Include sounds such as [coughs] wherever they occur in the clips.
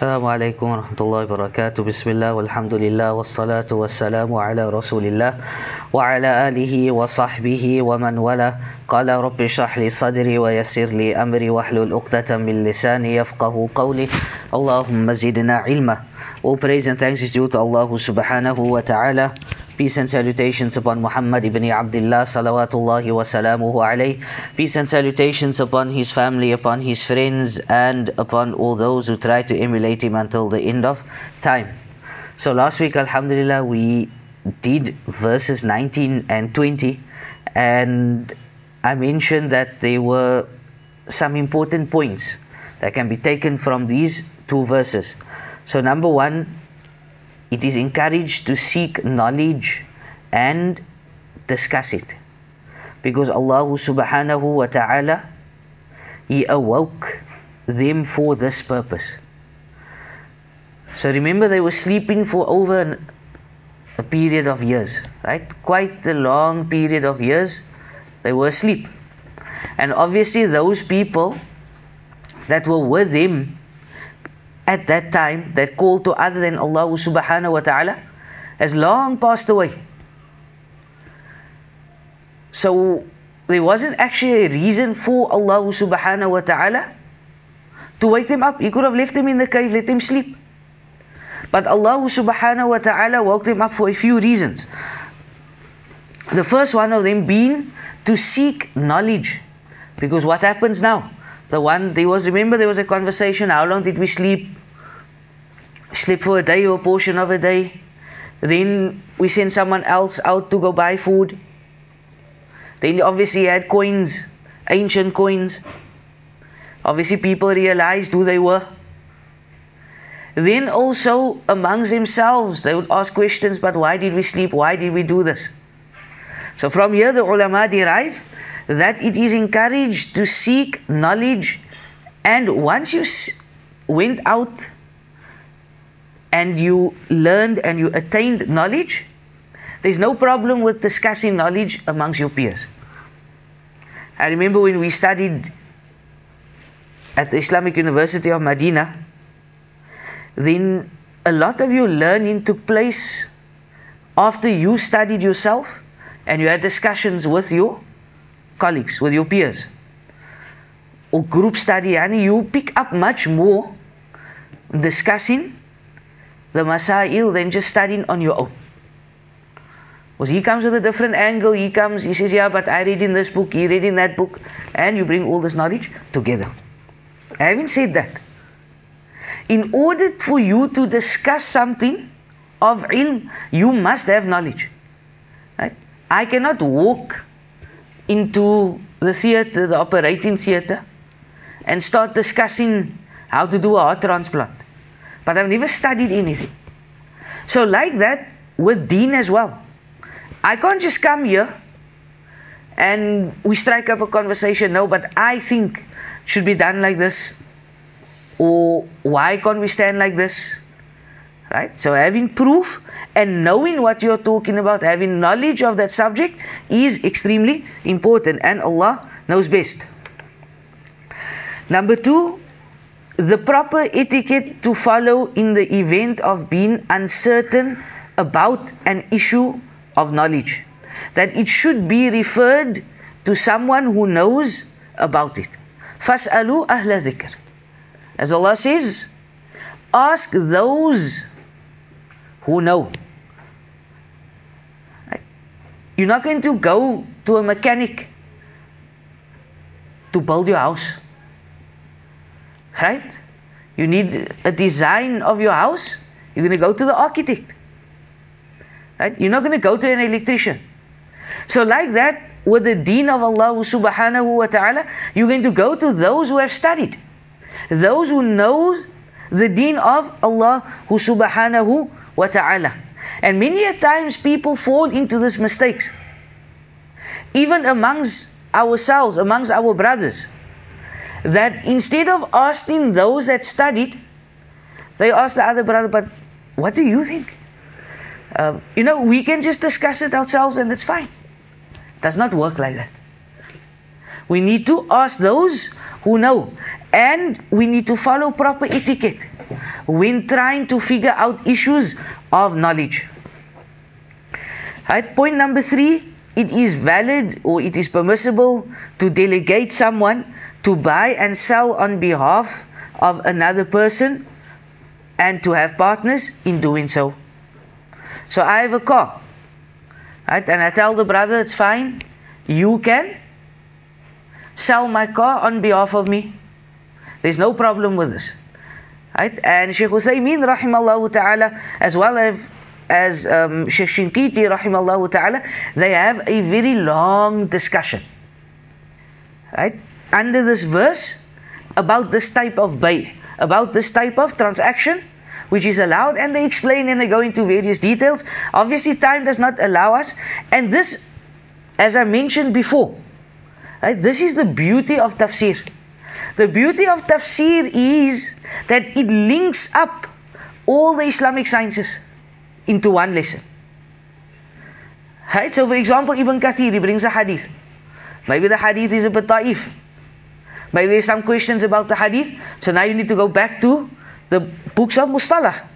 السلام عليكم ورحمة الله وبركاته. بسم الله والحمد لله والصلاة والسلام على رسول الله وعلى آله وصحبه ومن والاه. قال رب اشرح لي صدري ويسر لي أمري واحلل عقدة من لساني يفقه قولي. اللهم زدنا علما. All praise and thanks is due to Allah subhanahu wa ta'ala. Peace and salutations upon Muhammad ibn Abdullah salawatullahi wa salamuhu alayh. Peace and salutations upon his family, upon his friends, and upon all those who try to emulate him until the end of time. So last week, Alhamdulillah, we did verses 19 and 20, and I mentioned that there were some important points that can be taken from these two verses. So number one, it is encouraged to seek knowledge and discuss it. Because Allah subhanahu wa ta'ala, He awoke them for this purpose. So remember, they were sleeping for over a period of years, right? Quite a long period of years, they were asleep. And obviously, those people that were with them at that time that called to other than Allah subhanahu wa ta'ala has long passed away. So there wasn't actually a reason for Allah subhanahu wa ta'ala to wake them up. He could have left them in the cave, let them sleep. But Allah subhanahu wa ta'ala woke them up for a few reasons. The first one of them being to seek knowledge. Because what happens now? The one there was remember there was a conversation, how long did we sleep? Sleep for a day or a portion of a day. Then we send someone else out to go buy food. Then obviously had coins, ancient coins. Obviously people realized who they were. Then also amongst themselves they would ask questions, but why did we sleep? Why did we do this? So from here the ulama derive that it is encouraged to seek knowledge and once you went out and you learned and you attained knowledge there's no problem with discussing knowledge amongst your peers I remember when we studied at the Islamic University of Medina then a lot of your learning took place after you studied yourself and you had discussions with your colleagues, with your peers. Or group study, and you pick up much more discussing the masail than just studying on your own. Because he comes with a different angle, he comes, he says, Yeah, but I read in this book, he read in that book, and you bring all this knowledge together. Having said that, in order for you to discuss something of ilm, you must have knowledge. Right? I cannot walk into the theater, the operating theater, and start discussing how to do a heart transplant. But I've never studied anything. So, like that with deen as well. I can't just come here and we strike up a conversation. No, but I think should be done like this. Or why can't we stand like this? Right? So having proof and knowing what you're talking about, having knowledge of that subject is extremely important and Allah knows best. Number two, the proper etiquette to follow in the event of being uncertain about an issue of knowledge. That it should be referred to someone who knows about it. فَاسْأَلُوا أَهْلَ ذِكْرِ As Allah says, ask those who know. You're not going to go to a mechanic to build your house. Right? You need a design of your house, you're going to go to the architect. Right? You're not going to go to an electrician. So, like that, with the deen of Allah subhanahu wa ta'ala, you're going to go to those who have studied, those who know the deen of Allah subhanahu wa ta'ala. And many a times people fall into these mistakes. Even amongst ourselves, amongst our brothers. That instead of asking those that studied, they ask the other brother, but what do you think? Um, you know, we can just discuss it ourselves and it's fine. It does not work like that. We need to ask those who know. And we need to follow proper etiquette when trying to figure out issues of knowledge. Right, point number three it is valid or it is permissible to delegate someone to buy and sell on behalf of another person and to have partners in doing so. So I have a car, right? And I tell the brother, it's fine, you can sell my car on behalf of me. There's no problem with this. Right? And Sheikh Uthaymeen, rahimallahu ta'ala, as well as as um, Sheikh Shinqiti, rahimallahu ta'ala, they have a very long discussion. Right? Under this verse about this type of bay, about this type of transaction which is allowed, and they explain and they go into various details. Obviously, time does not allow us, and this, as I mentioned before, right, this is the beauty of tafsir. The beauty of tafsir is that it links up all the Islamic sciences into one lesson. Right? So, for example, Ibn Kathir, brings a hadith. Maybe the hadith is a bit da'if. Maybe there's some questions about the hadith. So now you need to go back to the books of Mustalah.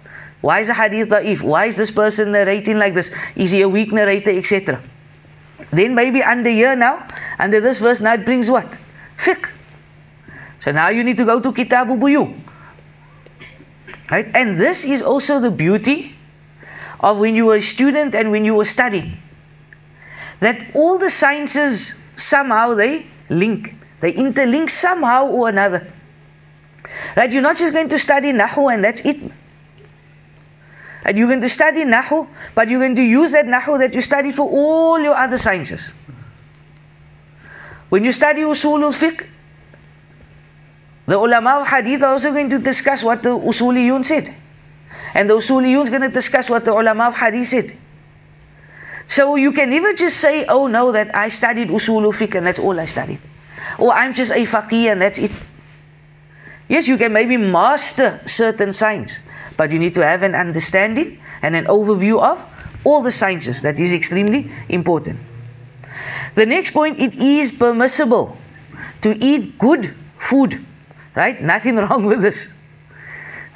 Why is the hadith da'if? Why is this person narrating like this? Is he a weak narrator, etc.? Then maybe under here now, under this verse, now it brings what? Fiqh. So now you need to go to Kitabu Buyu. Right? And this is also the beauty of when you were a student and when you were studying. That all the sciences somehow they link. They interlink somehow or another. Right? You're not just going to study Nahu and that's it. And you're going to study Nahu, but you're going to use that Nahu that you studied for all your other sciences. When you study Usulul Fiqh, the ulama of hadith are also going to discuss what the usuliyun said. And the usuliyun is going to discuss what the ulama of hadith said. So you can never just say, oh no, that I studied usulul fiqh and that's all I studied. Or I'm just a faqih and that's it. Yes, you can maybe master certain science, but you need to have an understanding and an overview of all the sciences. That is extremely important. The next point, it is permissible to eat good food Right? Nothing [laughs] wrong with this.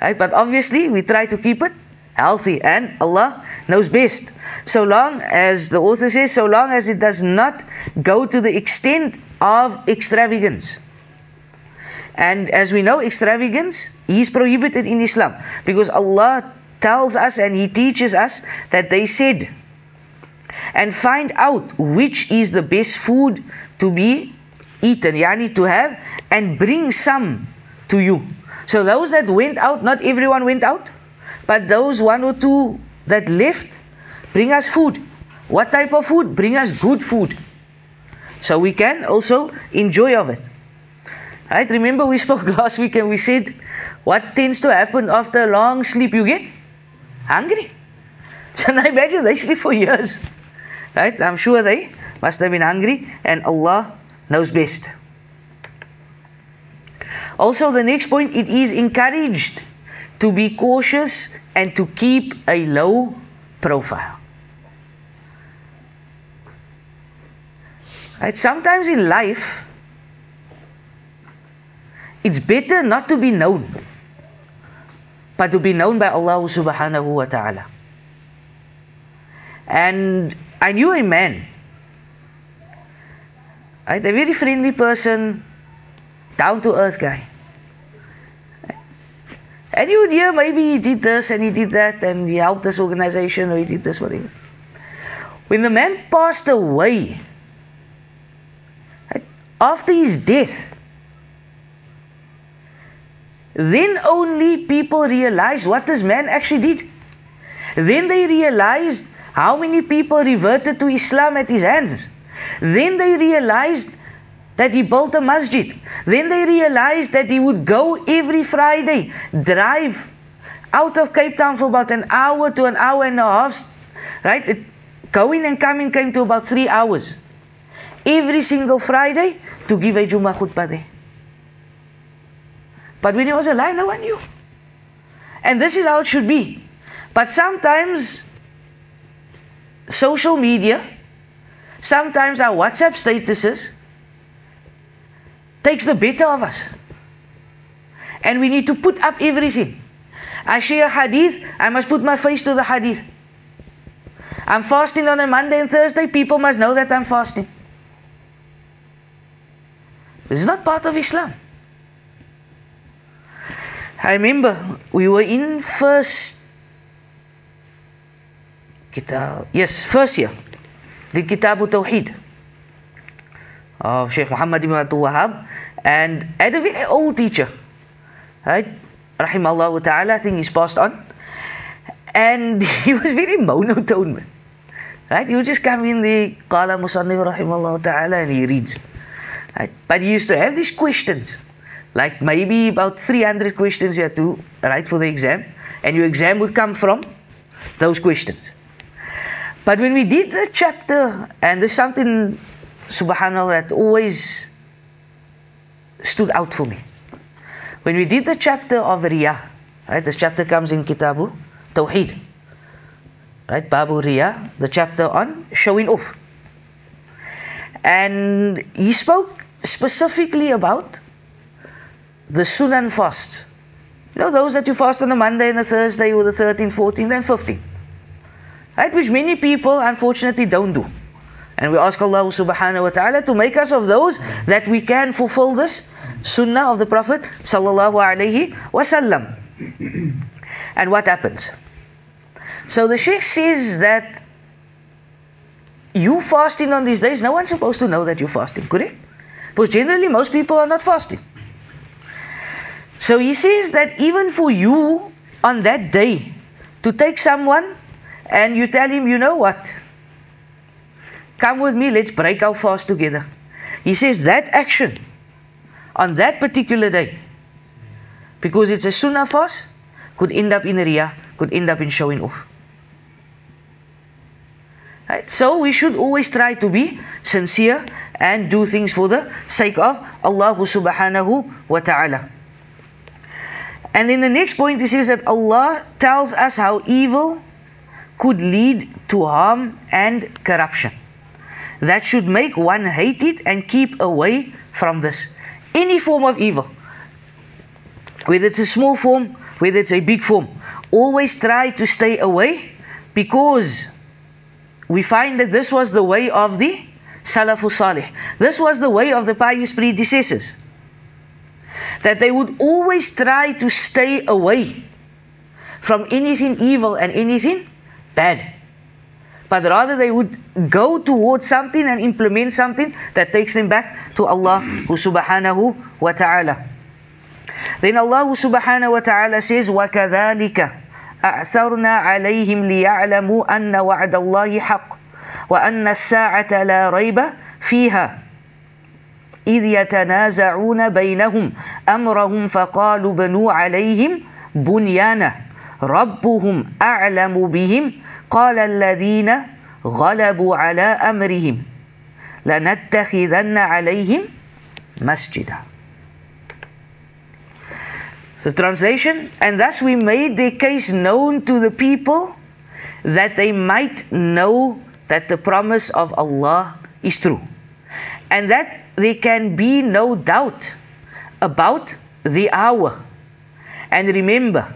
Right? But obviously, we try to keep it healthy, and Allah knows best. So long as the author says, so long as it does not go to the extent of extravagance. And as we know, extravagance is prohibited in Islam because Allah tells us and He teaches us that they said, and find out which is the best food to be eaten, yani to have, and bring some to you. So those that went out, not everyone went out, but those one or two that left, bring us food. What type of food? Bring us good food. So we can also enjoy of it. Right? Remember we [laughs] spoke last week and we said what tends to happen after a long sleep you get? Hungry. [laughs] So now imagine they sleep for years. Right? I'm sure they must have been hungry and Allah knows best. Also, the next point it is encouraged to be cautious and to keep a low profile. Right? Sometimes in life, it's better not to be known, but to be known by Allah subhanahu wa ta'ala. And I knew a man Right? A very friendly person, down to earth guy. And you would hear maybe he did this and he did that and he helped this organization or he did this, whatever. When the man passed away, after his death, then only people realized what this man actually did. Then they realized how many people reverted to Islam at his hands. Then they realized that he built a masjid. Then they realized that he would go every Friday, drive out of Cape Town for about an hour to an hour and a half. Right? It, going and coming came to about three hours. Every single Friday to give a Jummah khutbah there. But when he was alive, no one knew. And this is how it should be. But sometimes social media Sometimes our WhatsApp statuses takes the better of us. And we need to put up everything. I share a hadith, I must put my face to the hadith. I'm fasting on a Monday and Thursday, people must know that I'm fasting. This is not part of Islam. I remember we were in first kitab, yes, first year, the Kitab Tawheed of Sheikh Muhammad ibn Abdul Wahab, and had a very old teacher, right? Rahimahullah ta'ala, I think he's passed on. And [laughs] he was very monotone, right? He would just come in the Qala Musannif Rahimahullah ta'ala and he reads. Right? But he used to have these questions, like maybe about 300 questions you had to write for the exam, and your exam would come from those questions. But when we did the chapter, and there's something, subhanAllah, that always stood out for me. When we did the chapter of Riyah, right, this chapter comes in Kitabu Tawheed, right, Babu Riyah, the chapter on showing off. And he spoke specifically about the Sunan fasts. You know, those that you fast on a Monday and a Thursday or the 13th, 14th, and 15th. Right? Which many people unfortunately don't do. And we ask Allah subhanahu wa ta'ala to make us of those that we can fulfill this sunnah of the Prophet sallallahu alaihi wasallam. And what happens? So the Sheikh says that you fasting on these days, no one's supposed to know that you're fasting, correct? Because generally most people are not fasting. So he says that even for you on that day to take someone and you tell him, you know what? Come with me, let's break our fast together. He says that action on that particular day, because it's a sunnah fast, could end up in riyah, could end up in showing off. Right? So we should always try to be sincere and do things for the sake of Allah subhanahu wa ta'ala. And then the next point he says that Allah tells us how evil could lead to harm and corruption. That should make one hate it and keep away from this. Any form of evil, whether it's a small form, whether it's a big form, always try to stay away because we find that this was the way of the Salafus Salih. This was the way of the pious predecessors. That they would always try to stay away from anything evil and anything bad But rather they would go towards something and implement something that takes them back to Allah subhanahu wa ta'ala. Then Allah subhanahu wa ta'ala says, وَكَذَلِكَ أعثرنا عليهم ليعلموا أن وعد الله حق وأن الساعة لا ريب فيها إذ يتنازعون بينهم أمرهم فقالوا بنوا عليهم بنيانا ربهم أعلم بهم قال الذين غلبوا على أمرهم لنتخذن عليهم مسجدا So translation, and thus we made their case known to the people that they might know that the promise of Allah is true. And that there can be no doubt about the hour. And remember,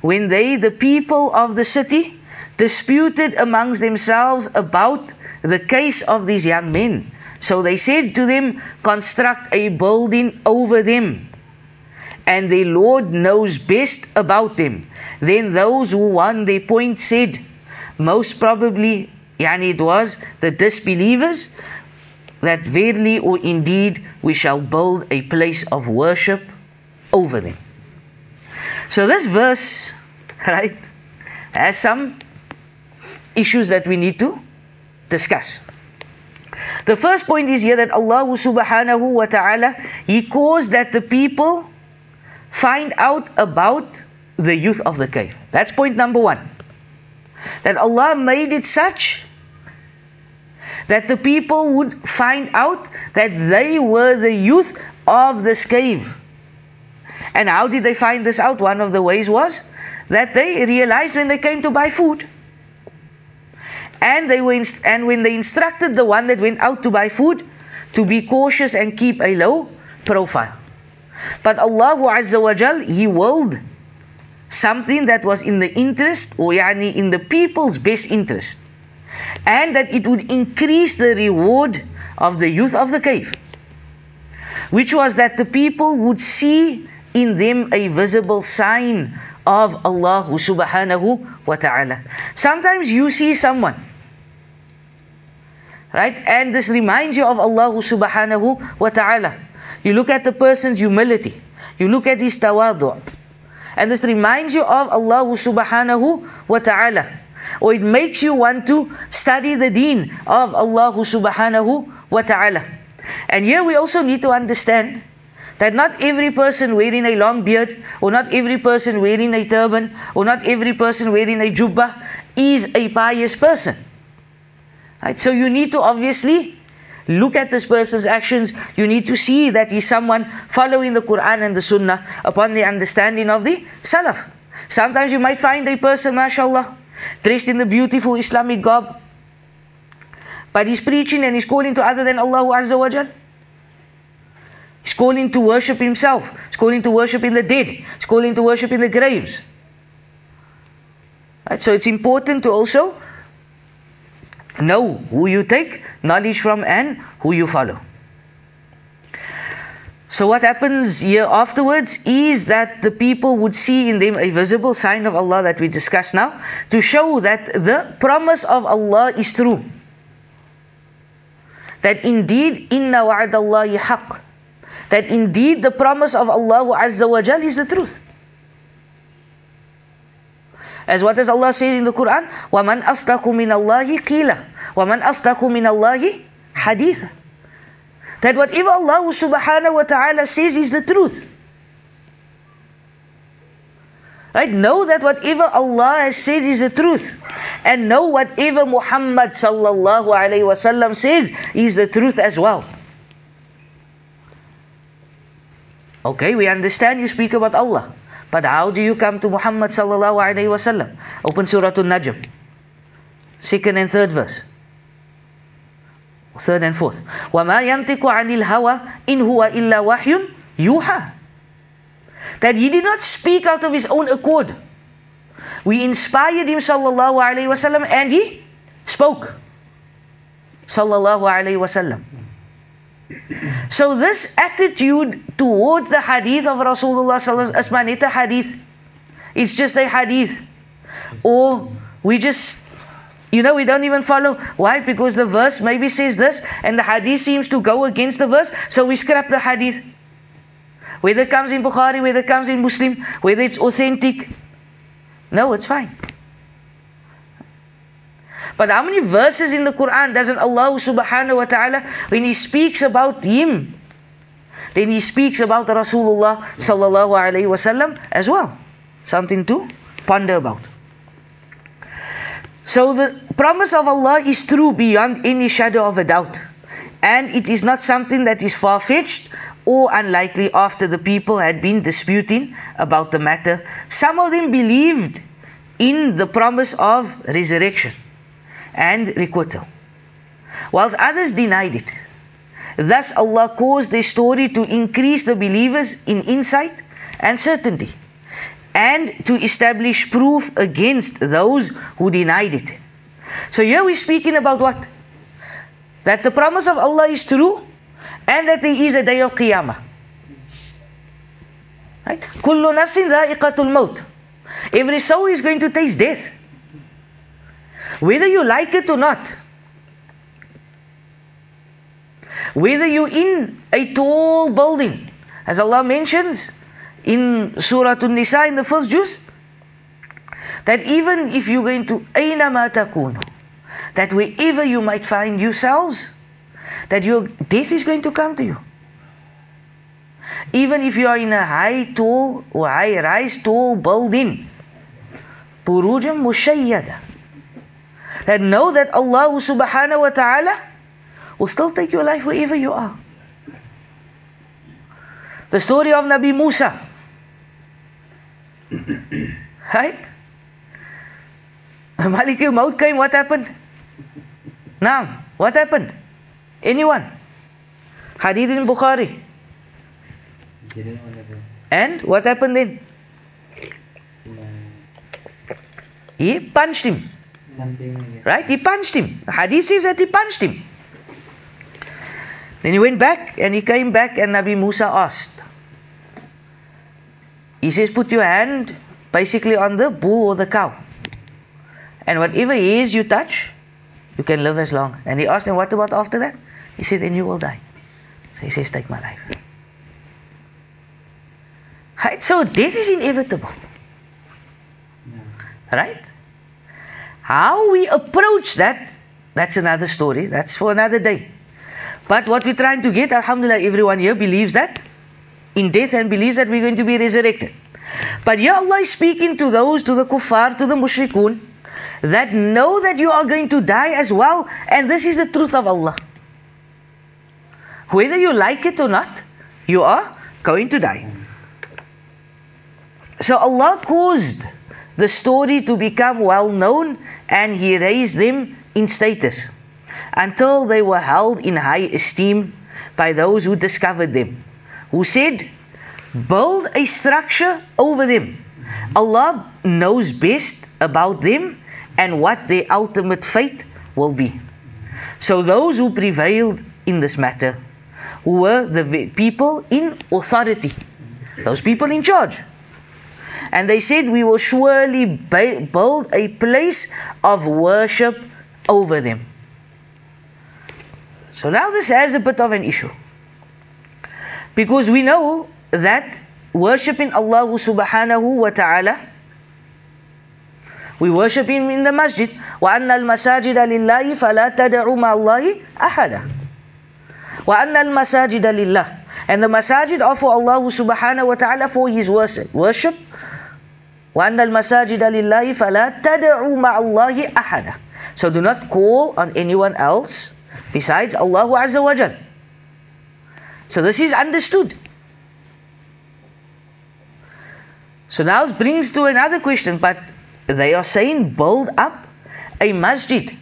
when they, the people of the city, disputed amongst themselves about the case of these young men. So they said to them, construct a building over them and the Lord knows best about them. Then those who won their point said, most probably, yani it was the disbelievers, that verily or indeed we shall build a place of worship over them. So this verse, [laughs] right, has some issues that we need to discuss. The first point is here that Allah subhanahu wa ta'ala, He caused that the people find out about the youth of the cave. That's point number one. That Allah made it such that the people would find out that they were the youth of this cave. And how did they find this out? One of the ways was that they realized when they came to buy food. And they were and when they instructed the one that went out to buy food to be cautious and keep a low profile. But Allah Azza wa Jal, He willed something that was in the interest, or yani in the people's best interest. And that it would increase the reward of the youth of the cave. Which was that the people would see in them a visible sign of Allah subhanahu wa ta'ala. Sometimes you see someone, right? And this reminds you of Allah subhanahu wa ta'ala. You look at the person's humility. You look at his tawadu. And this reminds you of Allah subhanahu wa ta'ala. Or it makes you want to study the deen of Allah subhanahu wa ta'ala. And here we also need to understand that not every person wearing a long beard, or not every person wearing a turban, or not every person wearing a jubbah is a pious person. Right? So you need to obviously look at this person's actions. You need to see that he's someone following the Quran and the Sunnah upon the understanding of the Salaf. Sometimes you might find a person, mashallah, dressed in the beautiful Islamic garb, but he's preaching and he's calling to other than Allah Azza wa Jal. He's calling to worship himself. He's calling to worship in the dead. He's calling to worship in the graves. Right? So it's important to also know who you take knowledge from and who you follow. So what happens here afterwards is that the people would see in them a visible sign of Allah that we discuss now to show that the promise of Allah is true. That indeed inna wa'adallahi haqq that indeed the promise of Allah wa Jal is the truth. As what does Allah say in the Quran? وَمَنْ أَصْدَقُ مِنَ اللَّهِ قِيلًا وَمَنْ أَصْدَقُ مِنَ اللَّهِ حَدِيثًا That whatever Allah subhanahu wa ta'ala says is the truth. Right? Know that whatever Allah has said is the truth. And know whatever Muhammad sallallahu alayhi wasallam says is the truth as well. Okay, we understand you speak about Allah. But how do you come to Muhammad sallallahu alayhi wasallam? Open Surah An-Najm. Second and third verse. Third and fourth. وَمَا يَنْتِقُ عَنِ الْهَوَى إِنْ هُوَ إِلَّا وَحْيٌ يُوحَى That he did not speak out of his own accord. We inspired him sallallahu alayhi wasallam and he spoke. Sallallahu alayhi wasallam. So this attitude towards the hadith of Rasulullah as manita hadith, it's just a hadith. Or we just, you know, we don't even follow. Why? Because the verse maybe says this and the hadith seems to go against the verse, so we scrap the hadith. Whether it comes in Bukhari, whether it comes in Muslim, whether it's authentic. No, it's fine. But how many verses in the Quran doesn't Allah subhanahu wa ta'ala, when He speaks about Him, then He speaks about Rasulullah sallallahu alayhi wasallam as well. Something to ponder about. So the promise of Allah is true beyond any shadow of a doubt. And it is not something that is far fetched or unlikely after the people had been disputing about the matter. Some of them believed in the promise of resurrection and requital, whilst others denied it. Thus, Allah caused the story to increase the believers in insight and certainty, and to establish proof against those who denied it. So, here we're speaking about what? That the promise of Allah is true, and that there is a day of Qiyamah. Right? كل نفس ذائقة الموت. Every soul is going to taste death whether you like it or not. Whether you're in a tall building, as Allah mentions in Surah An-Nisa in the first juz, that even if you're going to Aina تكون, that wherever you might find yourselves, that your death is going to come to you. Even if you are in a high tall or high rise tall building, Purujam mushayyada that know that Allah subhanahu wa ta'ala will still take your life wherever you are. The story of Nabi Musa. [coughs] right? [laughs] Malik Maut came, what happened? Now, what happened? Anyone? Hadith in Bukhari. And what happened then? He punched him. Right? He punched him. Hadith says that he punched him. Then he went back and he came back and Nabi Musa asked. He says, put your hand basically on the bull or the cow. And whatever hairs you touch, you can live as long. And he asked him, what about after that? He said, then you will die. So he says, take my life. Right? So death is inevitable. Right? How we approach that, that's another story. That's for another day. But what we're trying to get, Alhamdulillah, everyone here believes that in death and believes that we're going to be resurrected. But here Allah is speaking to those, to the kuffar, to the mushrikun, that know that you are going to die as well, and this is the truth of Allah. Whether you like it or not, you are going to die. So Allah caused the story to become well known and He raised them in status until they were held in high esteem by those who discovered them, who said, Build a structure over them. Allah knows best about them and what their ultimate fate will be. So those who prevailed in this matter were the people in authority, those people in charge. And they said, We will surely build a place of worship over them. So now this has a bit of an issue. Because we know that worshipping Allah subhanahu wa ta'ala, we worship Him in the masjid. وَأَنَّ الْمَسَاجِدَ لِلَّهِ فَلَا تَدَعُوا مَعَ اللَّهِ أَحَدًا وَأَنَّ الْمَسَاجِدَ لِلَّهِ And the masajid are for Allah subhanahu wa ta'ala for His worship. وَأَنَّ الْمَسَاجِدَ لِلَّهِ فَلَا تَدَعُوا مَعَ اللَّهِ أَحَدًا So do not call on anyone else besides Allah Azza wa Jal. So this is understood. So now it brings to another question, but they are saying build up a masjid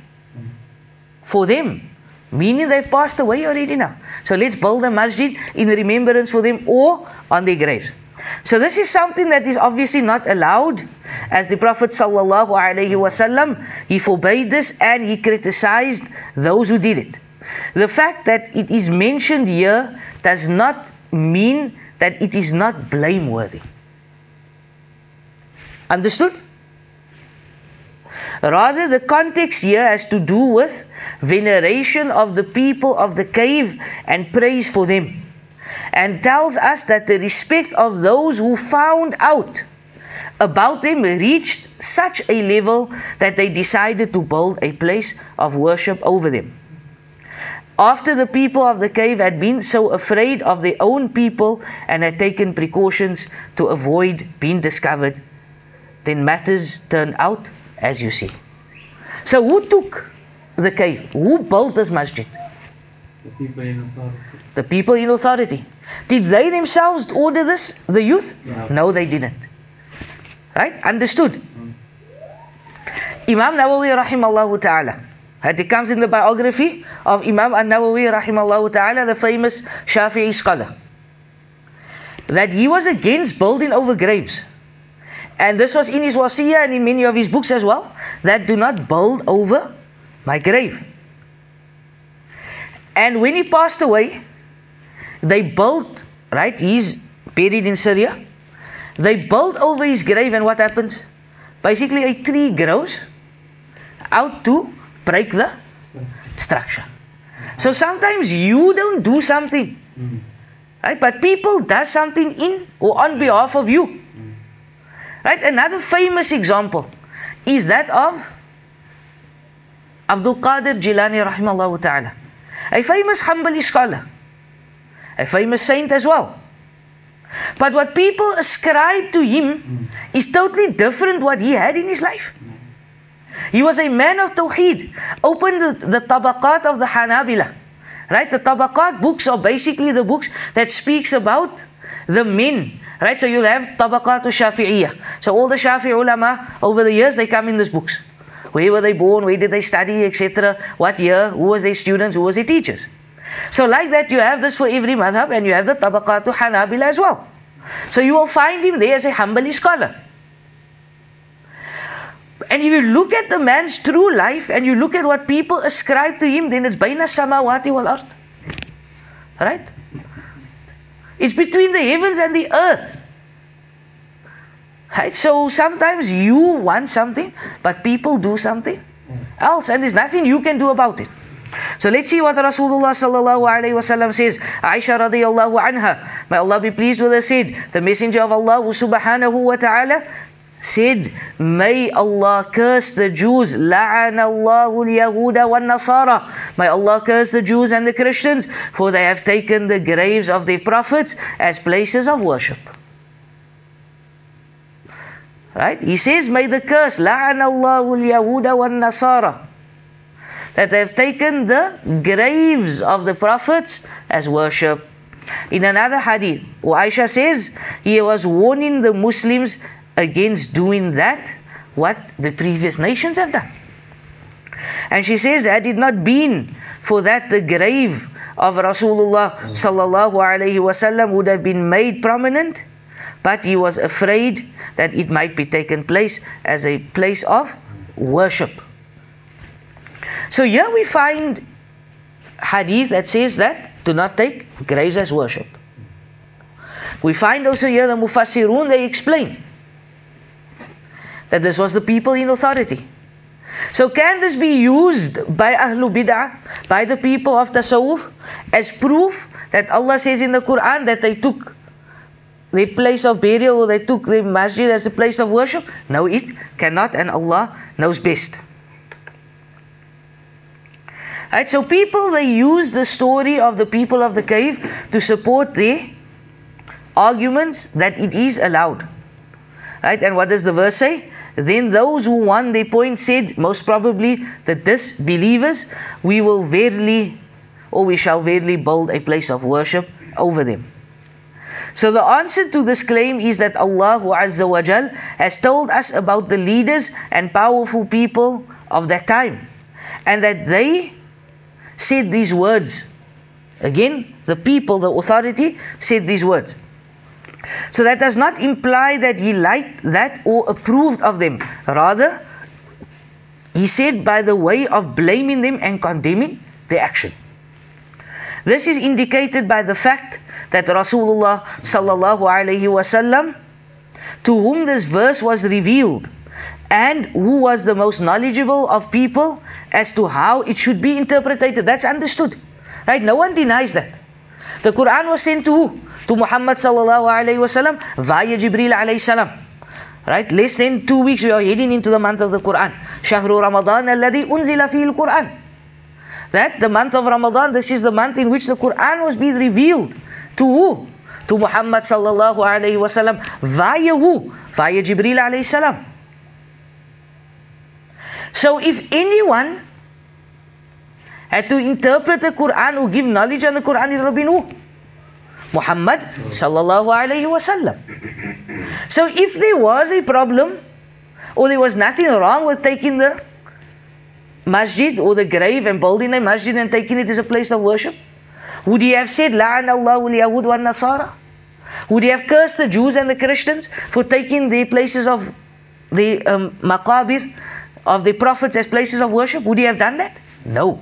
for them. Meaning they've passed away already now. So let's build a masjid in remembrance for them or on their graves. So this is something that is obviously not allowed. As the Prophet wasallam, he forbade this and he criticized those who did it. The fact that it is mentioned here does not mean that it is not blameworthy. Understood? Rather, the context here has to do with veneration of the people of the cave and praise for them. And tells us that the respect of those who found out about them reached such a level that they decided to build a place of worship over them. After the people of the cave had been so afraid of their own people and had taken precautions to avoid being discovered, then matters turned out as you see. So, who took the cave? Who built this masjid? The people in authority. The people in authority. Did they themselves order this, the youth? No. No, they didn't. Right? Understood? Mm. Imam Nawawi rahimallahu ta'ala. It comes in the biography of Imam An-Nawawi rahimallahu ta'ala, the famous Shafi'i scholar. That he was against building over graves. And this was in his wasiyah and in many of his books as well. That do not build over my grave. And when he passed away, they built, right? He's buried in Syria. They built over his grave, and what happens? Basically, a tree grows out to break the structure. So sometimes you don't do something, right? But people does something in or on behalf of you. Right? Another famous example is that of Abdul Qadir Jilani rahimahullah ta'ala. A famous Hanbali scholar. A famous saint as well. But what people ascribe to him is totally different what he had in his life. He was a man of Tawheed. opened the, the Tabaqat of the Hanabila. Right? The Tabaqat books are basically the books that speaks about the men. Right? So you'll have Tabaqat al Shafi'iyah. So all the Shafi'i ulama over the years they come in these books. Where were they born? Where did they study? Etc. What year? Who was their students? Who was their teachers? So like that you have this for every madhab and you have the tabaqatu Hanabila as well. So you will find him there as a Hanbali scholar. And if you look at the man's true life and you look at what people ascribe to him, then it's baina samawati wal ard. Right? It's between the heavens and the earth. Right? So sometimes you want something, but people do something else, and there's nothing you can do about it. So let's see what Rasulullah sallallahu alaihi wasallam says. Aisha radiyallahu anha, may Allah be pleased with her, said, the Messenger of Allah subhanahu wa ta'ala said, May Allah curse the Jews. لَعَنَ اللَّهُ الْيَهُودَ وَالنَّصَارَى May Allah curse the Jews and the Christians, for they have taken the graves of their prophets as places of worship. Right? He says, May the curse, لَعَنَ اللَّهُ الْيَهُودَ وَالنَّصَارَى That they have taken the graves of the prophets as worship. In another hadith, Aisha says, he was warning the Muslims against doing that what the previous nations have done. And she says, had it not been for that, the grave of Rasulullah sallallahu alaihi wasallam would have been made prominent, but he was afraid that it might be taken place as a place of worship. So here we find hadith that says that do not take graves as worship. We find also here the Mufassirun, they explain that this was the people in authority. So can this be used by Ahlul Bid'ah, by the people of Tasawwuf, as proof that Allah says in the Quran that they took their place of burial they took the masjid as a place of worship? No, it cannot and Allah knows best. Right, so people they use the story of the people of the cave to support their arguments that it is allowed. Right, and what does the verse say? Then those who won their point said, most probably, that disbelievers, we will verily, or we shall verily build a place of worship over them. So the answer to this claim is that Allah Azza wa Jal has told us about the leaders and powerful people of that time. And that they said these words. Again, the people, the authority, said these words. So that does not imply that he liked that or approved of them. Rather, he said by the way of blaming them and condemning their action. This is indicated by the fact that Rasulullah sallallahu alaihi wasallam, to whom this verse was revealed, and who was the most knowledgeable of people as to how it should be interpreted. That's understood. Right? No one denies that. The Quran was sent to who? To Muhammad sallallahu alayhi wasallam via Jibril alayhi salam. Right? Less than two weeks we are heading into the month of the Quran. Shahru Ramadan alladhi unzila fihi al-Quran. That the month of Ramadan, this is the month in which the Quran was being revealed. To who? To Muhammad sallallahu alayhi wasallam via who? Via Jibril alayhi salam. So if anyone had to interpret the Quran or give knowledge on the Quran, it would have been who? Muhammad sallallahu alayhi wasallam. So if there was a problem, or there was nothing wrong with taking the masjid or the grave and building a masjid and taking it as a place of worship, would he have said, La'an Allahu al-Yahud wa nasara Would he have cursed the Jews and the Christians for taking the places of the um, maqabir of the prophets as places of worship? Would he have done that? No.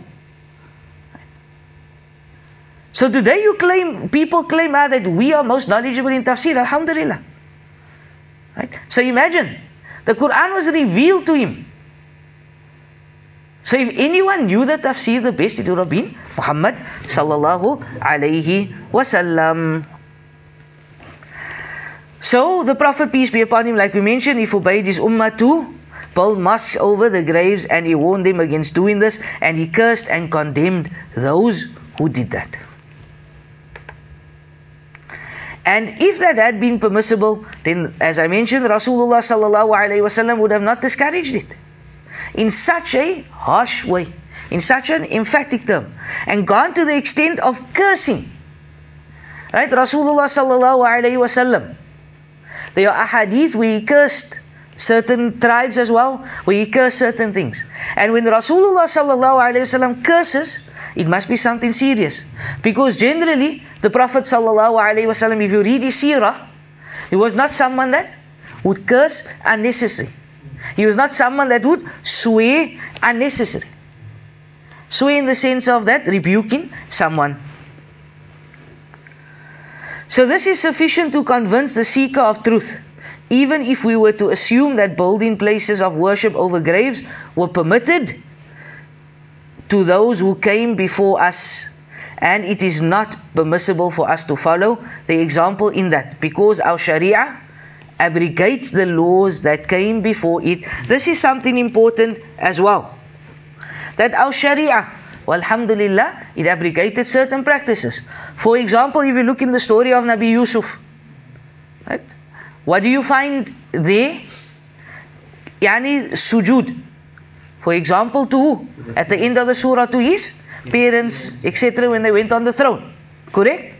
So today you claim, people claim ah, that we are most knowledgeable in tafsir, alhamdulillah. Right? So imagine, the Quran was revealed to him. So if anyone knew the tafsir the best, it would have been Muhammad sallallahu alayhi wasallam. So the Prophet, peace be upon him, like we mentioned, he forbade his ummah to build mosques over the graves and he warned them against doing this and he cursed and condemned those who did that. And if that had been permissible, then as I mentioned, Rasulullah sallallahu alaihi wasallam would have not discouraged it in such a harsh way, in such an emphatic term, and gone to the extent of cursing. Right? Rasulullah sallallahu alaihi wasallam. There are ahadith where he cursed certain tribes as well, where he cursed certain things. And when Rasulullah sallallahu alaihi wasallam curses, it must be something serious. Because generally, the Prophet sallallahu alaihi wasallam, if you read his seerah, he was not someone that would curse unnecessary. He was not someone that would swear unnecessarily. Swear in the sense of that rebuking someone. So this is sufficient to convince the seeker of truth. Even if we were to assume that building places of worship over graves were permitted to those who came before us, and it is not permissible for us to follow the example in that because our Sharia abrogates the laws that came before it. This is something important as well. That our Sharia, alhamdulillah, it abrogated certain practices. For example, if you look in the story of Nabi Yusuf, right? What do you find there? Yani sujud. For example, to who? At the end of the surah to his parents, etc. when they went on the throne. Correct?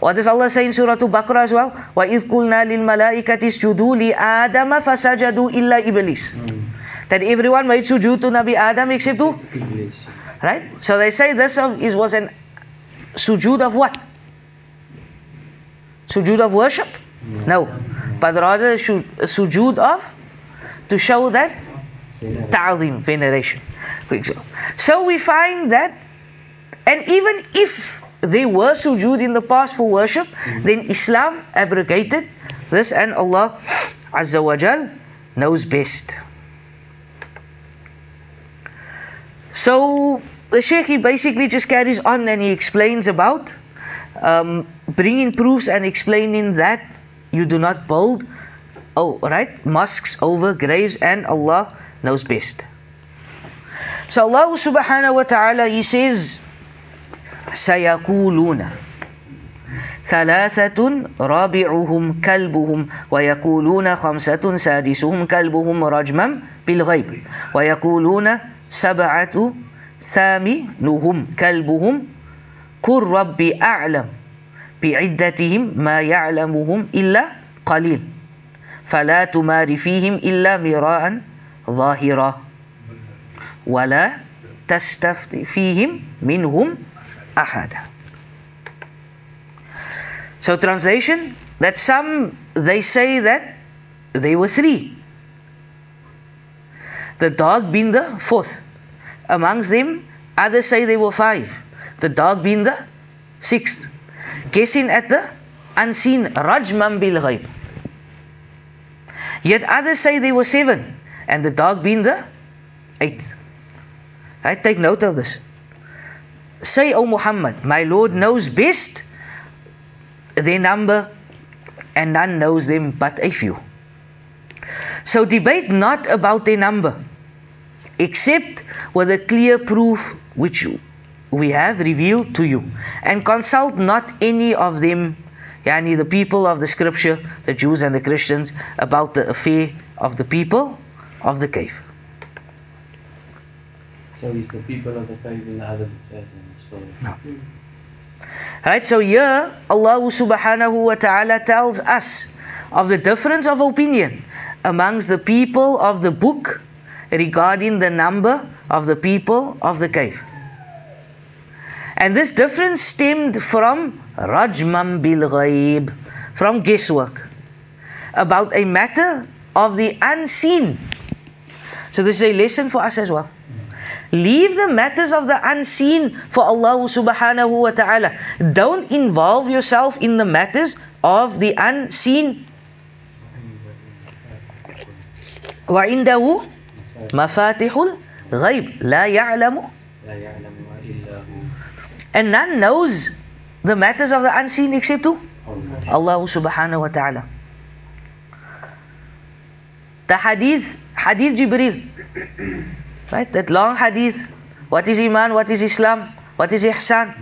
What does Allah say in Surah Baqarah as well? وَإِذْ قُلْنَا لِلْمَلَائِكَةِ اسْجُدُوا لِآدَمَ فَسَجَدُوا إِلَّا إِبْلِيسَ That everyone made sujood to Nabi Adam except who? English. Right? So they say this of- is was an sujood of what? Sujood of worship? No. But rather shu- a sujood of to show that ta'zim, veneration. For example. So we find that, and even if there were sujood in the past for worship, then Islam abrogated this, and Allah Azza wa Jal knows best. So the Sheikh he basically just carries on and he explains about um, bringing proofs and explaining that you do not build, oh right, mosques over graves, and Allah knows best. So Allah subhanahu wa ta'ala he says سيقولون. ثلاثة رابعهم كلبهم ويقولون خمسة سادسهم كلبهم رجما بالغيب ويقولون سبعة ثامنهم كلبهم قل ربي أعلم بعدتهم ما يعلمهم إلا قليل فلا تمار فيهم إلا مراء ظاهرا ولا تستفت فيهم منهم أحدا So translation, that some, they say that they were three. The dog being the fourth. Amongst them, others say they were five. The dog being the sixth. Guessing at the unseen, rajman bil ghaib. Yet others say they were seven, and the dog being the eighth. Right? Take note of this. Say, O Muhammad, my Lord knows best their number, and none knows them but a few. So debate not about their number, except with a clear proof which we have revealed to you, and consult not any of them, yani the people of the scripture, the Jews and the Christians, about the affair of the people of the cave. So it's the people of the cave in the other church in the story. No. Hmm. Right, so here Allah subhanahu wa ta'ala tells us of the difference of opinion amongst the people of the book regarding the number of the people of the cave. And this difference stemmed from rajman bil ghaib, from guesswork, about a matter of the unseen. So this is a lesson for us as well. Hmm. Leave the matters of the unseen for Allah subhanahu wa ta'ala. Don't involve yourself in the matters of the unseen. وعنده مفاتح الغيب لا يعلم لا يعلمها إلا هو and none knows the matters of the unseen except who? الله Allah subhanahu wa ta'ala. The hadith, hadith Jibril. Right? That long hadith. What is Iman? What is Islam? What is Ihsan?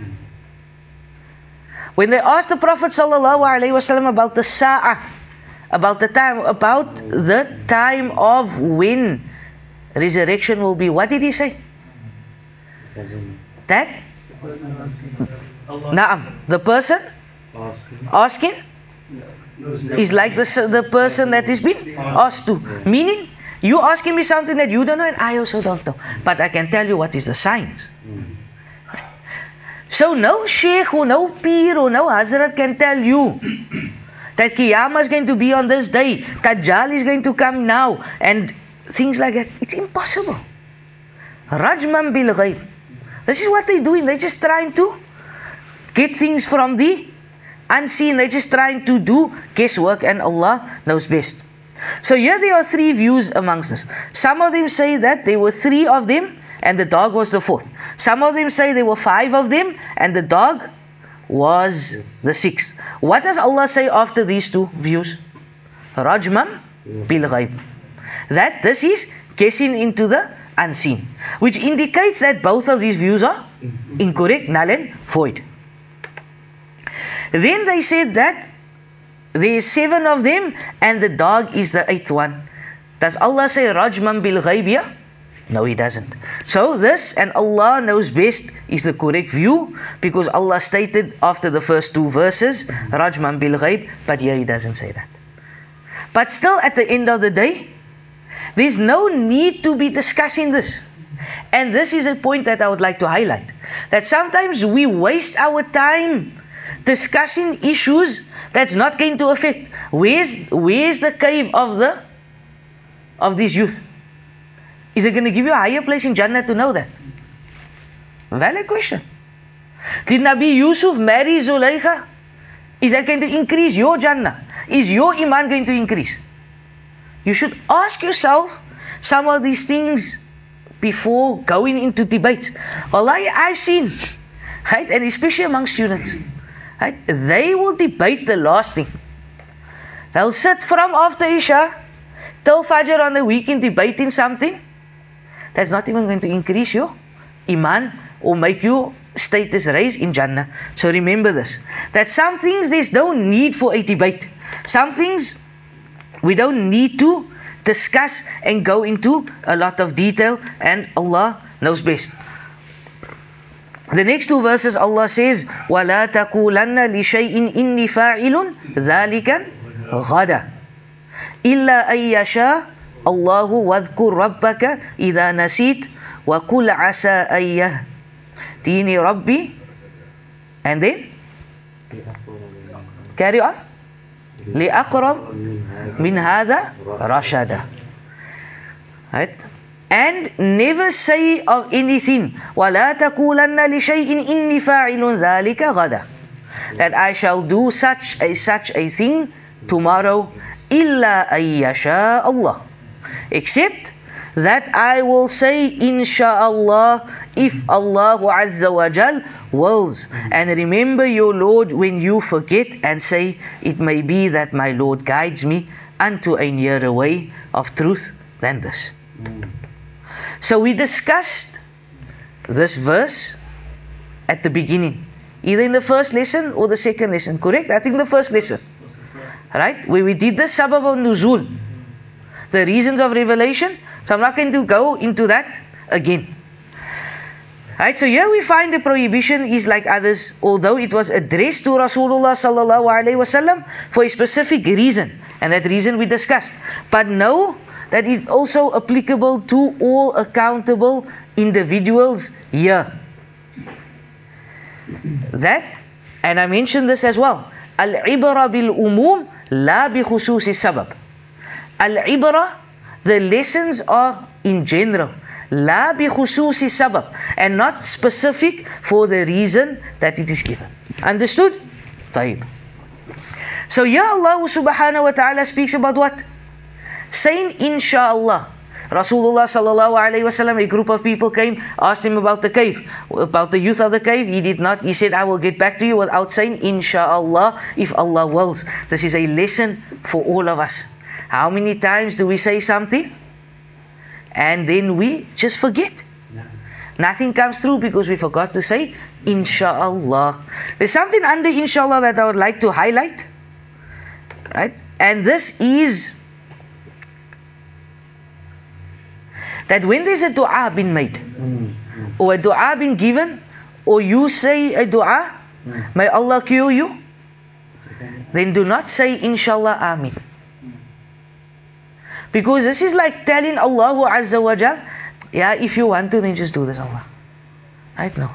When they asked the Prophet wasallam about the Sa'ah, about the time, about the time of when resurrection will be, what did he say? That, Naam, the person asking is like the, the person that is been asked to. Meaning, you asking me something that you don't know and I also don't know. But I can tell you what is the science. So no sheikh or no peer or no hazrat can tell you that Qiyamah is going to be on this day, Dajjal is going to come now, and things like that. It's impossible. Rajman bil ghaib. This is what they're doing. They're just trying to get things from the unseen. They're just trying to do guesswork, and Allah knows best. So here there are three views amongst us. Some of them say that there were three of them and the dog was the fourth. Some of them say there were five of them and the dog was the sixth. What does Allah say after these two views? Rajman bil ghaib. That this is guessing into the unseen, which indicates that both of these views are incorrect, null and void. Then they said that there is seven of them and the dog is the eighth one. Does Allah say Rajman bil ghaib No, He doesn't. So this and Allah knows best is the correct view because Allah stated after the first two verses Rajman bil ghaib, but here He doesn't say that. But still, at the end of the day, there's no need to be discussing this. And this is a point that I would like to highlight. That sometimes we waste our time discussing issues that's not going to affect. Where's where's the cave of the of this youth? Is it going to give you a higher place in Jannah to know that? Valid question. Did Nabi Yusuf marry Zulaykha? Is that going to increase your Jannah? Is your Iman going to increase? You should ask yourself some of these things before going into debate. Wallahi, I've seen, right, and especially among students, right, they will debate the last thing. They'll sit from after Isha till Fajr on the weekend debating something that's not even going to increase your Iman or make your status raise in Jannah. So remember this that some things there's no need for a debate. Some things we don't need to discuss and go into a lot of detail, and Allah knows best. The next two verses, Allah says, وَلَا تَقُولَنَّ لِشَيْءٍ إِنِّي فَاعِلٌ ذَلِكَ غَدًا إِلَّا أَن يَشَاءَ الله واذكر ربك إذا نسيت وقل عسى أن يهديني ربي and then? Carry on. لأقرب من هذا رشدا right? and never say of anything ولا تقولن لشيء إني فاعل ذلك غدا that I shall do such a such a thing tomorrow إلا أن يشاء الله except that I will say insha'Allah if Allah Azza wa Jal wills and remember your Lord when you forget and say it may be that my Lord guides me unto a nearer way of truth than this so we discussed this verse at the beginning either in the first lesson or the second lesson correct I think the first lesson right where we did the sabab of nuzul the reasons of revelation. So I'm not going to go into that again. Right, so here we find the prohibition is like others, although it was addressed to Rasulullah sallallahu for a specific reason, and that reason we discussed. But know that it's also applicable to all accountable individuals here. That, and I mentioned this as well. Al-ibra bil umum la bi khususi sabab. Al-ibra, the lessons are in general. La bi khususi sabab. And not specific for the reason that it is given. Understood? طيب. So here Allah subhanahu wa ta'ala speaks about what? Saying inshallah. Rasulullah sallallahu alayhi wasallam, a group of people came, asked him about the cave, about the youth of the cave. He did not. He said, I will get back to you without saying inshallah if Allah wills. This is a lesson for all of us. How many times do we say something and then we just forget? Nothing comes through because we forgot to say inshallah. There's something under inshallah that I would like to highlight. Right? And this is that when there's a dua been made, mm. or a dua been given, or you say a dua, mm. may Allah cure you, then do not say inshallah amin. Because this is like telling Allah Azza wa Jal, yeah, if you want to, then just do this, Allah. Right? No.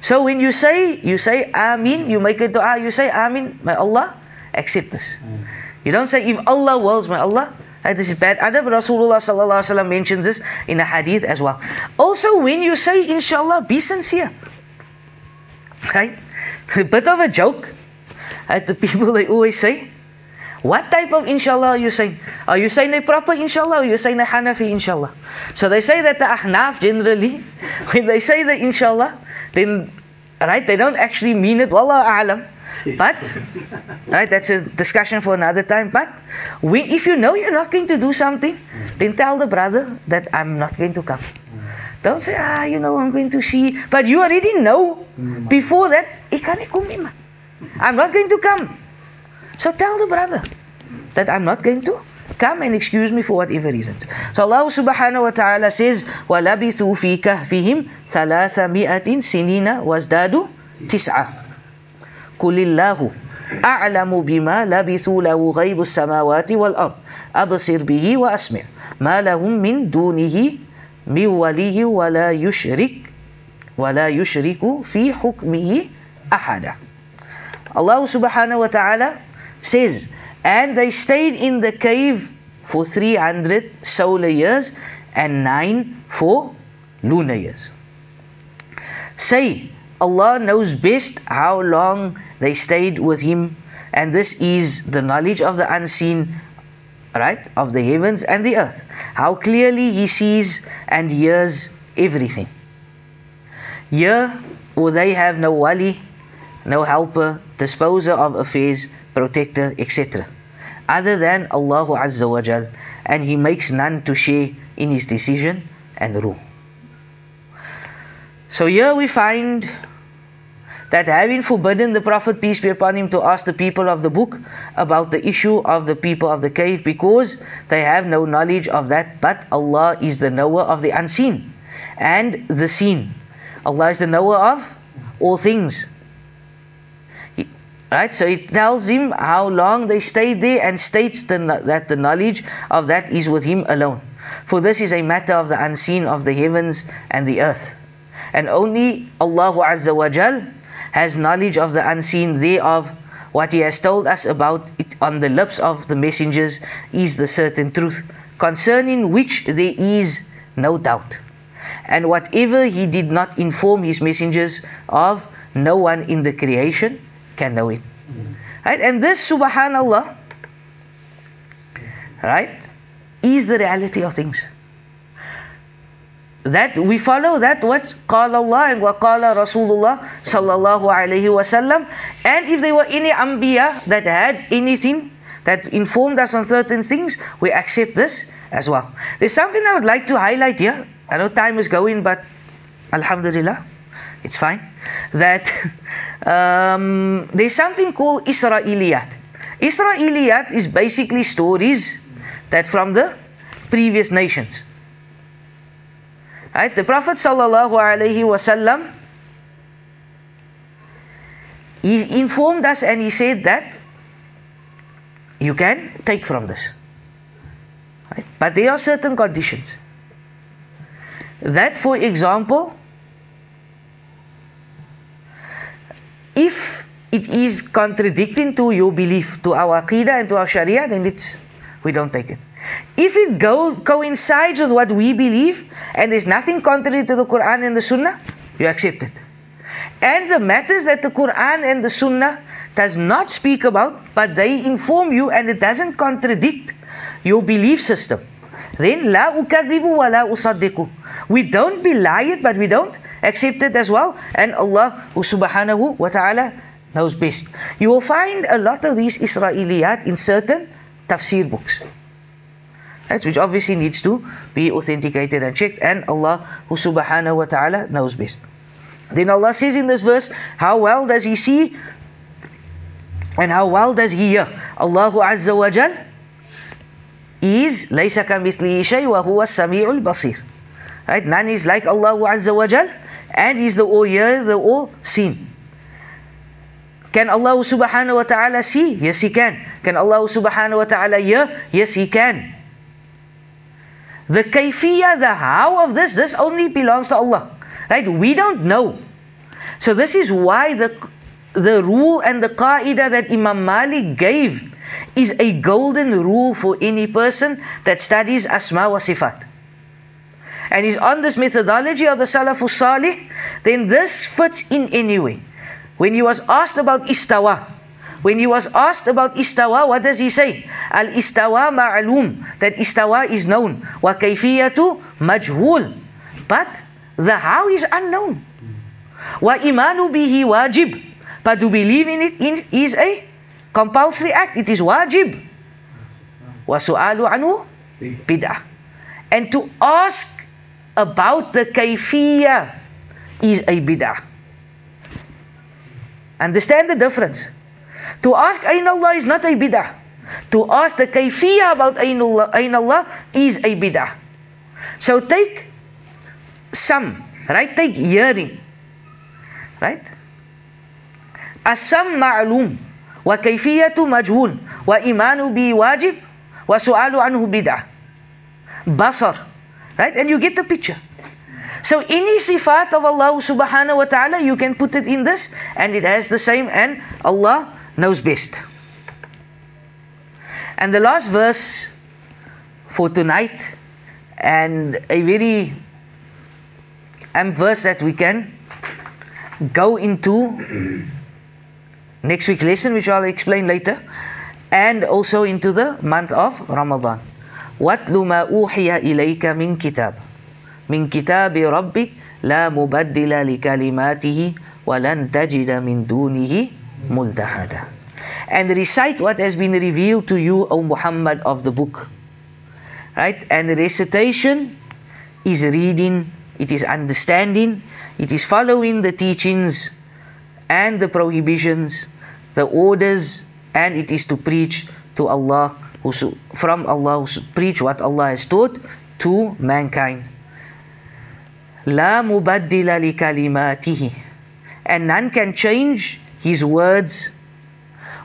So when you say, you say Amin, you make a dua, you say Amin, may Allah accept this. Mm. You don't say, if Allah wills, may Allah. Right? This is bad adab. Rasulullah sallallahu alaihi wasallam mentions this in a hadith as well. Also, when you say inshallah, be sincere. Right? [laughs] A bit of a joke. Right? The people they always say, what type of inshallah are you saying? Are you saying a proper inshallah or are you saying a Hanafi inshallah? So they say that the Ahnaf generally, [laughs] when they say the inshallah, then right, they don't actually mean it. Wallah a'lam. But right, that's a discussion for another time. But when, if you know you're not going to do something, then tell the brother that I'm not going to come. Don't say, ah, you know, I'm going to see. But you already know before that, ik kan nie kom nie, man. I'm not going to come. So tell the brother that I'm not going to come and excuse me for whatever reasons. So Allah subhanahu wa ta'ala says, وَلَبِثُوا فِي كَهْفِهِمْ ثَلَاثَمِائَةٍ سِنِينَ وَازْدَادُوا تِسْعَةً قُلِ اللَّهُ أعلم بما لبثوا له غيب السماوات والأرض. أبصر به وأسمع. ما لهم من دونه من ولي ولا يشرك ولا يشرك في حكمه أحدا. subhanahu wa ta'ala says, and they stayed in the cave for 300 solar years and 9 for lunar years. Say, Allah knows best how long they stayed with Him, and this is the knowledge of the unseen, right, of the heavens and the earth. How clearly He sees and hears everything. Here, will they have no wali, no helper, disposer of affairs, protector, etc. Other than Allah Azza wa Jal, and He makes none to share in His decision and rule. So here we find that having forbidden the Prophet, peace be upon him, to ask the people of the book about the issue of the people of the cave because they have no knowledge of that, but Allah is the knower of the unseen and the seen. Allah is the knower of all things. Right, so it tells him how long they stayed there and states the, that the knowledge of that is with him alone. For this is a matter of the unseen of the heavens and the earth. And only Allah Azza wa Jal has knowledge of the unseen thereof. What He has told us about it on the lips of the messengers is the certain truth, concerning which there is no doubt. And whatever He did not inform His messengers of, no one in the creation can know it. Right? And this, subhanallah, right, is the reality of things that we follow that what qala Allah and what qala Rasulullah sallallahu alaihi wasallam and if there were any anbiya that had anything that informed us on certain things we accept this as well. There's something I would like to highlight here. I know time is going but alhamdulillah it's fine. That [laughs] um, there's something called Israeliyat. Israeliyat is basically stories that from the previous nations. Right? The Prophet sallallahu alaihi wasallam he informed us and he said that you can take from this. Right? But there are certain conditions. That, for example, if it is contradicting to your belief, to our aqidah and to our sharia, then it's we don't take it. If it go, coincides with what we believe and there's nothing contrary to the Quran and the Sunnah, you accept it. And the matters that the Quran and the Sunnah does not speak about, but they inform you and it doesn't contradict your belief system, then la ukadibu wa la. We don't belie it, but we don't accept it as well. And Allah subhanahu wa ta'ala knows best. You will find a lot of these Israeliyat in certain tafsir books Right? Which obviously needs to be authenticated and checked, and Allah subhanahu wa ta'ala knows best. Then Allah says in this verse, how well does He see and how well does He hear? Allahu Azza wa Jal is لَيْسَ كَمِثْلِهِ شَيْءٍ وَهُوَ السَّمِيعُ الْبَصِيرُ Right? None is like Allah Azza wa Jal and He's the all hear, the all seen. Can Allah subhanahu wa ta'ala see? Yes, He can. Can Allah subhanahu wa ta'ala hear? Yes, He can. The kayfiyah, the how of this, this only belongs to Allah. Right? We don't know. So this is why the the rule and the qaida that Imam Malik gave is a golden rule for any person that studies asma wa sifat. And is on this methodology of the Salafus Salih, then this fits in any way. When he was asked about istawa, when he was asked about istawa, what does he say? Al istawa ma'lum, that istawa is known. Wa kayfiyatu majhul. But the how is unknown. Wa imanu bihi wajib. But to believe in it is a compulsory act. It is wajib. Wa su'alu anhu bid'ah. And to ask about the kayfiyah is a bid'ah. Understand the difference. To ask Ain Allah is not a bid'ah. To ask the kayfiyah about Ain Allah, is a bid'ah. So take some, right? Take hearing, right? Asam ma'lum wa imanu bi wajib wa su'alu anhu bid'ah. Basar, right? And you get the picture. So any sifat of Allah subhanahu wa ta'ala, you can put it in this and it has the same and Allah knows best. And the last verse for tonight and a very um, verse that we can go into next week's lesson which I'll explain later and also into the month of Ramadan. وَاتْلُ مَا أُوحِيَ إِلَيْكَ مِنْ كِتَابٍ من كتاب ربك لا مبدل لكلماته ولن تجد من دونه ملتحدا and recite what has been revealed to you O Muhammad of the book right and recitation is reading it is understanding it is following the teachings and the prohibitions the orders and it is to preach to Allah who from Allah who preach what Allah has taught to mankind لا مبدل لكلماته and none can change his words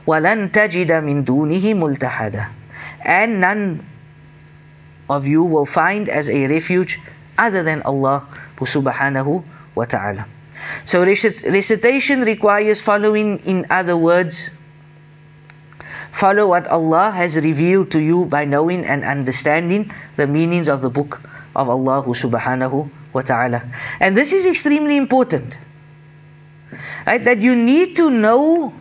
ولن تجد من دونه ملتحدا and none of you will find as a refuge other than Allah subhanahu wa ta'ala so recitation requires following in other words follow what Allah has revealed to you by knowing and understanding the meanings of the book of Allah subhanahu wa ta'ala. And this is extremely important. Right? That you need to know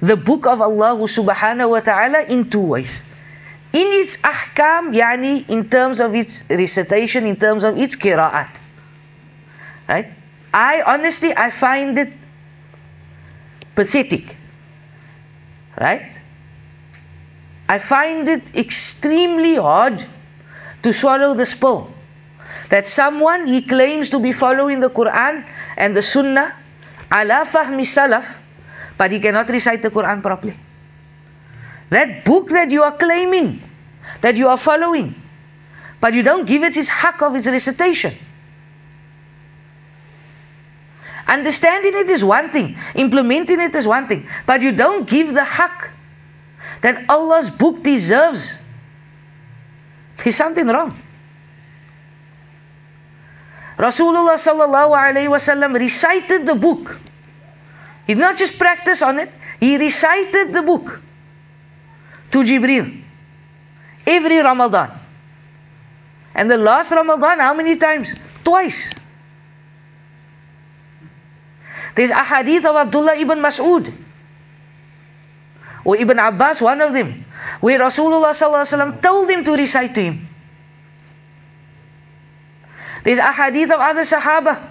the book of Allah subhanahu wa ta'ala in two ways. In its ahkam, yani in terms of its recitation, in terms of its qira'at. Right? I honestly, I find it pathetic. Right? I find it extremely hard to swallow this pill that someone he claims to be following the Quran and the Sunnah ala fahmi salaf, but he cannot recite the Quran properly. That book that you are claiming, that you are following, but you don't give it his haq of his recitation. Understanding it is one thing, implementing it is one thing, but you don't give the haq that Allah's book deserves. There's something wrong. Rasulullah sallallahu alaihi wasallam recited the book. He did not just practice on it, he recited the book to Jibril every Ramadan. And the last Ramadan, how many times? Twice. There's a hadith of Abdullah ibn Mas'ud or Ibn Abbas, one of them, where Rasulullah sallallahu told him to recite to him. There's a hadith of other Sahaba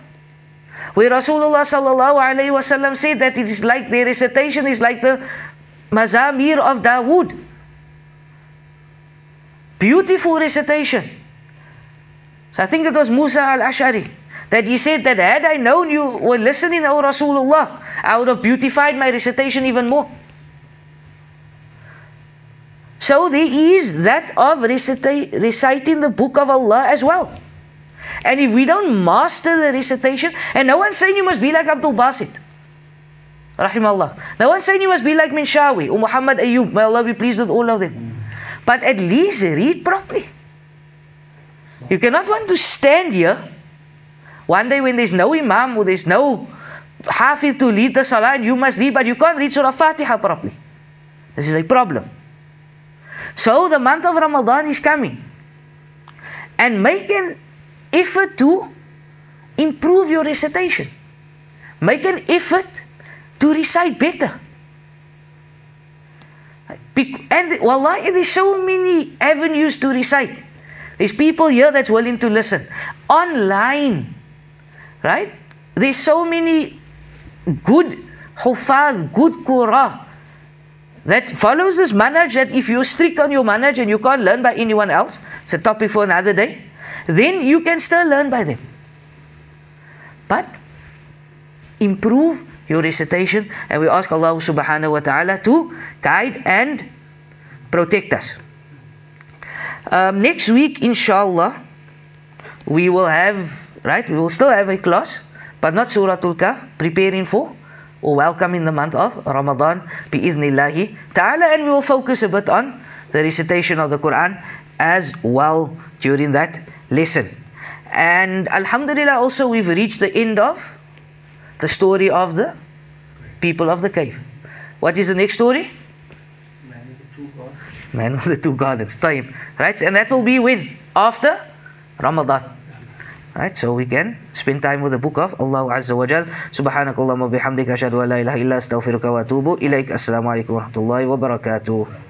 where Rasulullah sallallahu wasallam said that it is like their recitation is like the mazamir of Dawood. Beautiful recitation. So I think it was Musa al-Ash'ari that he said that had I known you were listening, O Rasulullah, I would have beautified my recitation even more. So there is that of recita- reciting the book of Allah as well. And if we don't master the recitation, and no one's saying you must be like Abdul Basit. Rahimahullah. No one's saying you must be like Minshawi or Muhammad Ayub. May Allah be pleased with all of them. But at least read properly. You cannot want to stand here one day when there's no Imam or there's no Hafiz to lead the Salah and you must lead, but you can't read Surah Fatiha properly. This is a problem. So the month of Ramadan is coming. And make an effort to improve your recitation. Make an effort to recite better. And wallahi, there's so many avenues to recite. There's people here that's willing to listen. Online, right? There's so many good hufaz, good qura that follows this manhaj that if you're strict on your manhaj and you can't learn by anyone else, it's a topic for another day, then you can still learn by them. But improve your recitation and we ask Allah subhanahu wa ta'ala to guide and protect us. Um, next week, inshallah, we will have, right, we will still have a class, but not Surah Al-Kahf, preparing for or welcoming the month of Ramadan, bi'idhnillahi ta'ala, and we will focus a bit on the recitation of the Quran as well during that lesson. And Alhamdulillah, also we've reached the end of the story of the people of the cave. What is the next story? Man with the two gods. Man of the two gardens, time. Right? And that will be when? After Ramadan. Right? So we can spend time with the book of Allah Azza wa Jal. Subhanakallahumma bihamdika ashhadu an la ilaha illa astaghfiruka wa atubu ilaik. Assalamu alaikum wa rahmatullahi wa barakatuh.